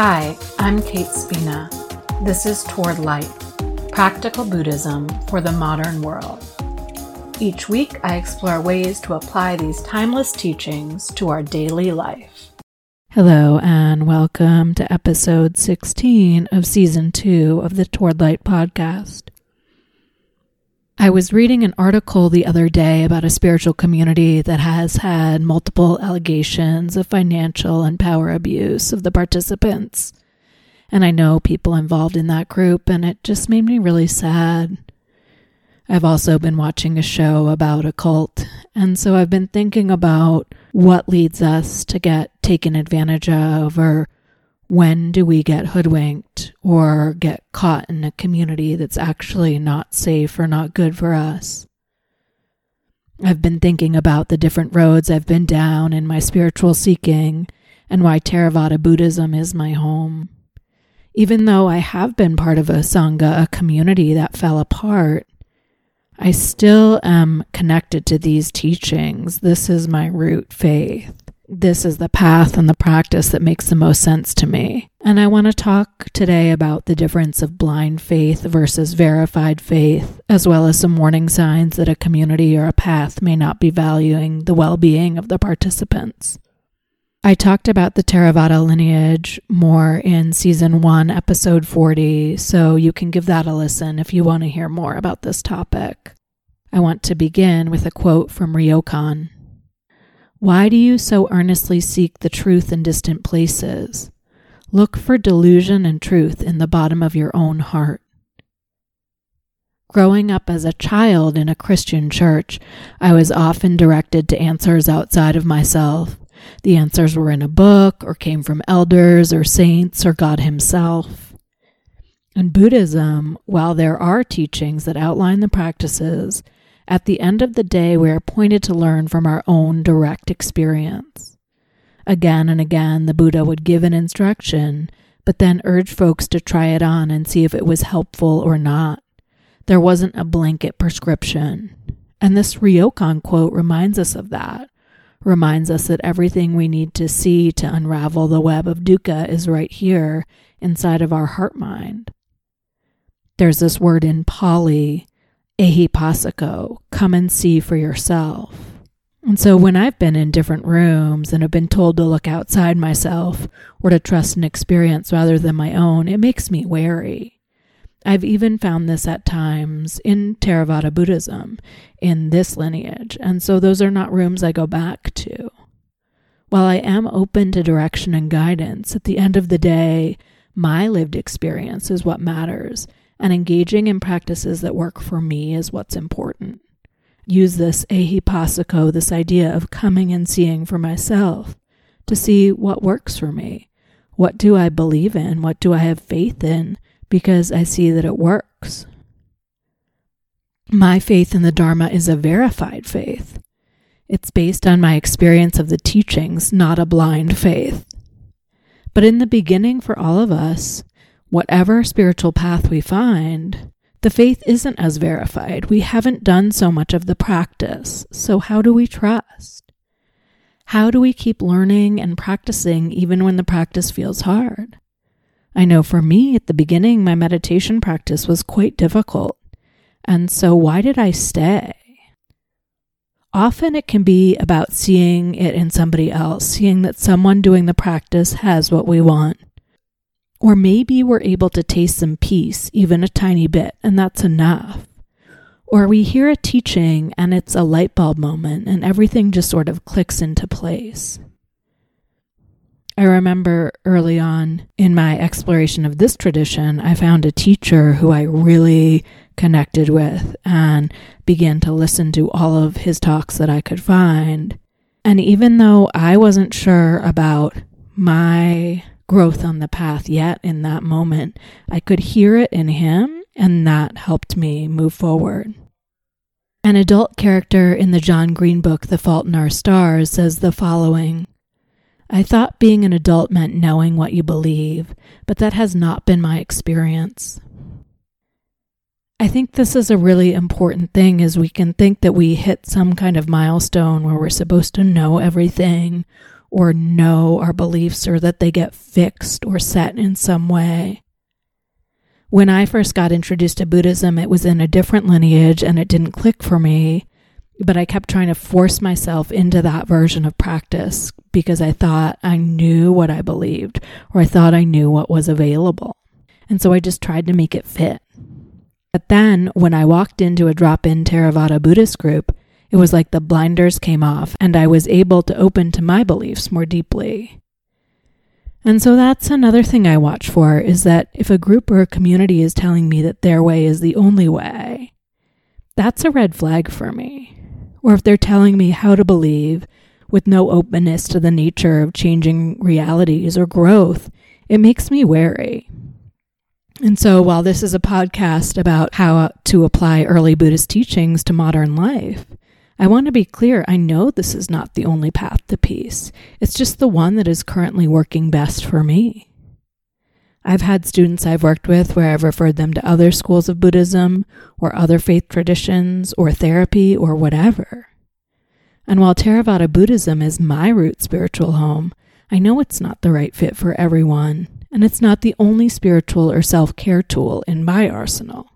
Hi, I'm Kate Spina. This is Toward Light Practical Buddhism for the Modern World. Each week, I explore ways to apply these timeless teachings to our daily life. Hello, and welcome to episode 16 of season 2 of the Toward Light podcast. I was reading an article the other day about a spiritual community that has had multiple allegations of financial and power abuse of the participants. And I know people involved in that group, and it just made me really sad. I've also been watching a show about a cult, and so I've been thinking about what leads us to get taken advantage of or when do we get hoodwinked or get caught in a community that's actually not safe or not good for us? I've been thinking about the different roads I've been down in my spiritual seeking and why Theravada Buddhism is my home. Even though I have been part of a Sangha, a community that fell apart, I still am connected to these teachings. This is my root faith this is the path and the practice that makes the most sense to me. And I want to talk today about the difference of blind faith versus verified faith, as well as some warning signs that a community or a path may not be valuing the well being of the participants. I talked about the Theravada lineage more in season one, episode 40, so you can give that a listen if you want to hear more about this topic. I want to begin with a quote from Ryokan. Why do you so earnestly seek the truth in distant places? Look for delusion and truth in the bottom of your own heart. Growing up as a child in a Christian church, I was often directed to answers outside of myself. The answers were in a book or came from elders or saints or God Himself. In Buddhism, while there are teachings that outline the practices, at the end of the day, we are pointed to learn from our own direct experience. Again and again, the Buddha would give an instruction, but then urge folks to try it on and see if it was helpful or not. There wasn't a blanket prescription. And this Ryokan quote reminds us of that, reminds us that everything we need to see to unravel the web of dukkha is right here inside of our heart mind. There's this word in Pali, ehipassiko, come and see for yourself. And so when I've been in different rooms and have been told to look outside myself or to trust an experience rather than my own, it makes me wary. I've even found this at times in Theravada Buddhism, in this lineage, and so those are not rooms I go back to. While I am open to direction and guidance, at the end of the day, my lived experience is what matters, and engaging in practices that work for me is what's important. Use this ehipassiko, this idea of coming and seeing for myself, to see what works for me. What do I believe in? What do I have faith in? Because I see that it works. My faith in the Dharma is a verified faith. It's based on my experience of the teachings, not a blind faith. But in the beginning, for all of us, whatever spiritual path we find, the faith isn't as verified. We haven't done so much of the practice. So, how do we trust? How do we keep learning and practicing even when the practice feels hard? I know for me at the beginning, my meditation practice was quite difficult. And so, why did I stay? Often it can be about seeing it in somebody else, seeing that someone doing the practice has what we want. Or maybe we're able to taste some peace, even a tiny bit, and that's enough. Or we hear a teaching and it's a light bulb moment and everything just sort of clicks into place. I remember early on in my exploration of this tradition, I found a teacher who I really connected with and began to listen to all of his talks that I could find. And even though I wasn't sure about my growth on the path yet in that moment. I could hear it in him, and that helped me move forward. An adult character in the John Green book, The Fault in Our Stars, says the following I thought being an adult meant knowing what you believe, but that has not been my experience. I think this is a really important thing as we can think that we hit some kind of milestone where we're supposed to know everything or know our beliefs or that they get fixed or set in some way. When I first got introduced to Buddhism, it was in a different lineage and it didn't click for me, but I kept trying to force myself into that version of practice because I thought I knew what I believed or I thought I knew what was available. And so I just tried to make it fit. But then when I walked into a drop in Theravada Buddhist group, it was like the blinders came off and I was able to open to my beliefs more deeply. And so that's another thing I watch for is that if a group or a community is telling me that their way is the only way, that's a red flag for me. Or if they're telling me how to believe with no openness to the nature of changing realities or growth, it makes me wary. And so, while this is a podcast about how to apply early Buddhist teachings to modern life, I want to be clear I know this is not the only path to peace. It's just the one that is currently working best for me. I've had students I've worked with where I've referred them to other schools of Buddhism or other faith traditions or therapy or whatever. And while Theravada Buddhism is my root spiritual home, I know it's not the right fit for everyone, and it's not the only spiritual or self care tool in my arsenal.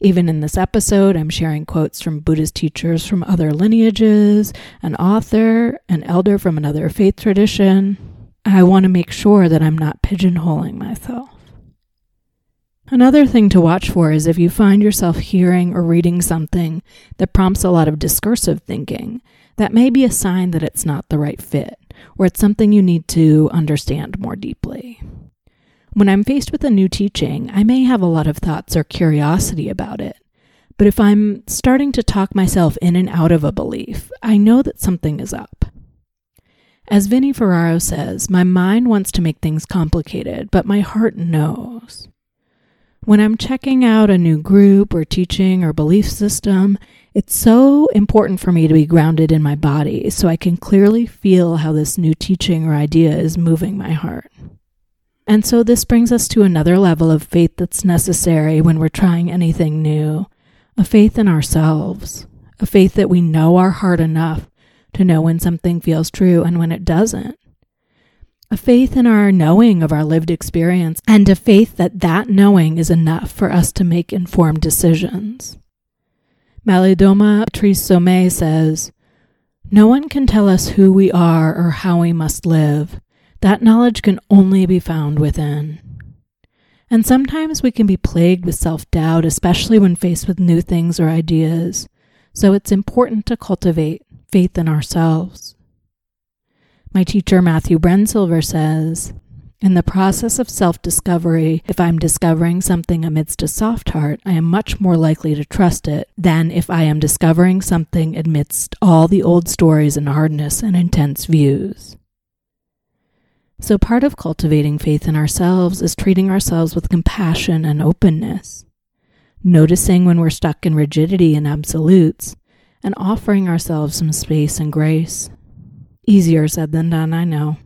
Even in this episode, I'm sharing quotes from Buddhist teachers from other lineages, an author, an elder from another faith tradition. I want to make sure that I'm not pigeonholing myself. Another thing to watch for is if you find yourself hearing or reading something that prompts a lot of discursive thinking, that may be a sign that it's not the right fit, or it's something you need to understand more deeply. When I'm faced with a new teaching, I may have a lot of thoughts or curiosity about it. But if I'm starting to talk myself in and out of a belief, I know that something is up. As Vinnie Ferraro says, my mind wants to make things complicated, but my heart knows. When I'm checking out a new group or teaching or belief system, it's so important for me to be grounded in my body so I can clearly feel how this new teaching or idea is moving my heart. And so this brings us to another level of faith that's necessary when we're trying anything new a faith in ourselves, a faith that we know our heart enough to know when something feels true and when it doesn't. A faith in our knowing of our lived experience, and a faith that that knowing is enough for us to make informed decisions. Malidoma Patrice Somé says, No one can tell us who we are or how we must live. That knowledge can only be found within. And sometimes we can be plagued with self doubt, especially when faced with new things or ideas. So it's important to cultivate faith in ourselves. My teacher, Matthew Brensilver, says In the process of self discovery, if I'm discovering something amidst a soft heart, I am much more likely to trust it than if I am discovering something amidst all the old stories and hardness and intense views. So, part of cultivating faith in ourselves is treating ourselves with compassion and openness, noticing when we're stuck in rigidity and absolutes, and offering ourselves some space and grace. Easier said than done, I know.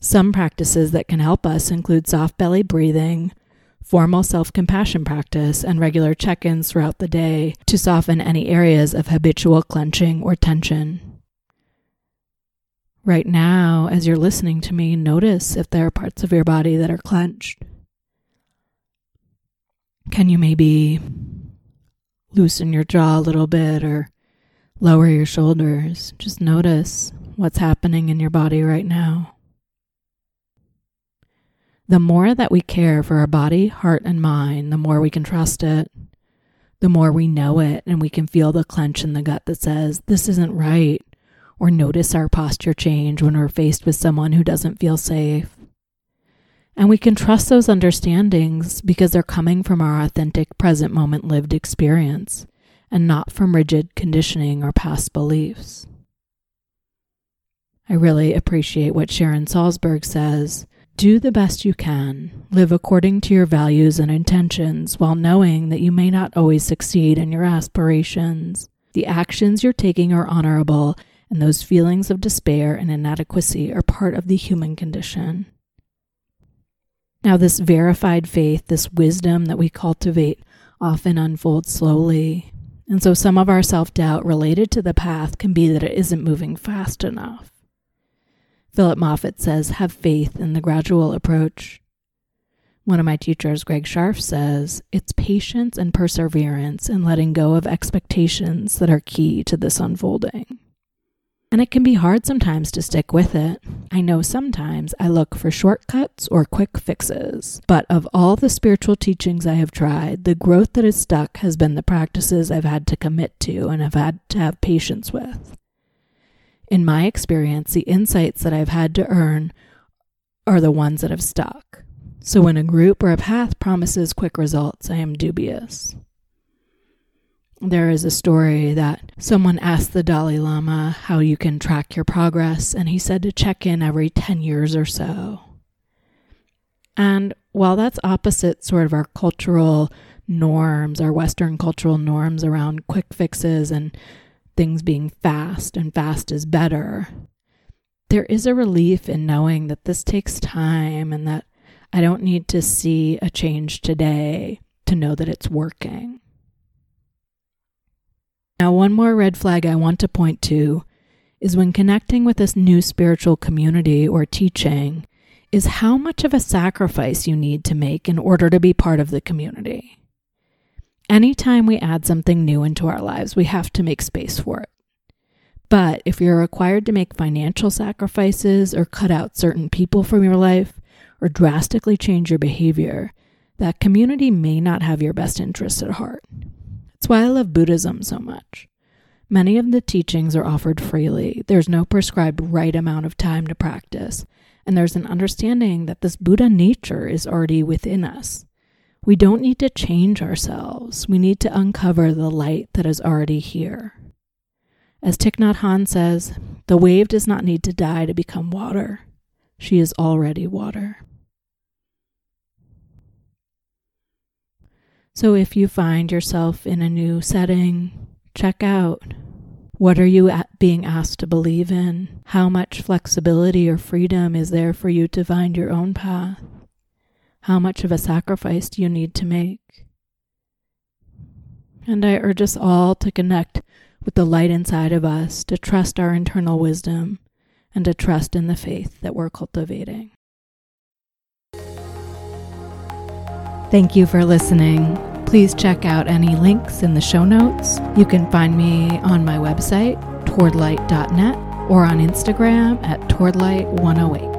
Some practices that can help us include soft belly breathing, formal self compassion practice, and regular check ins throughout the day to soften any areas of habitual clenching or tension. Right now, as you're listening to me, notice if there are parts of your body that are clenched. Can you maybe loosen your jaw a little bit or lower your shoulders? Just notice what's happening in your body right now. The more that we care for our body, heart, and mind, the more we can trust it. The more we know it and we can feel the clench in the gut that says, This isn't right or notice our posture change when we're faced with someone who doesn't feel safe. And we can trust those understandings because they're coming from our authentic present moment lived experience and not from rigid conditioning or past beliefs. I really appreciate what Sharon Salzberg says. Do the best you can. Live according to your values and intentions while knowing that you may not always succeed in your aspirations. The actions you're taking are honorable and those feelings of despair and inadequacy are part of the human condition. Now, this verified faith, this wisdom that we cultivate, often unfolds slowly. And so, some of our self doubt related to the path can be that it isn't moving fast enough. Phillip Moffitt says, have faith in the gradual approach. One of my teachers, Greg Scharf, says, it's patience and perseverance and letting go of expectations that are key to this unfolding. And it can be hard sometimes to stick with it. I know sometimes I look for shortcuts or quick fixes. But of all the spiritual teachings I have tried, the growth that has stuck has been the practices I've had to commit to and have had to have patience with. In my experience, the insights that I've had to earn are the ones that have stuck. So when a group or a path promises quick results, I am dubious. There is a story that someone asked the Dalai Lama how you can track your progress, and he said to check in every 10 years or so. And while that's opposite sort of our cultural norms, our Western cultural norms around quick fixes and things being fast and fast is better, there is a relief in knowing that this takes time and that I don't need to see a change today to know that it's working. Now, one more red flag I want to point to is when connecting with this new spiritual community or teaching, is how much of a sacrifice you need to make in order to be part of the community. Anytime we add something new into our lives, we have to make space for it. But if you're required to make financial sacrifices or cut out certain people from your life or drastically change your behavior, that community may not have your best interests at heart. That's why I love Buddhism so much. Many of the teachings are offered freely. There's no prescribed right amount of time to practice, and there's an understanding that this Buddha nature is already within us. We don't need to change ourselves. We need to uncover the light that is already here. As Thich Nhat Hanh says, the wave does not need to die to become water. She is already water. So if you find yourself in a new setting, check out what are you being asked to believe in? How much flexibility or freedom is there for you to find your own path? How much of a sacrifice do you need to make? And I urge us all to connect with the light inside of us, to trust our internal wisdom, and to trust in the faith that we're cultivating. Thank you for listening. Please check out any links in the show notes. You can find me on my website, towardlight.net, or on Instagram at towardlight108.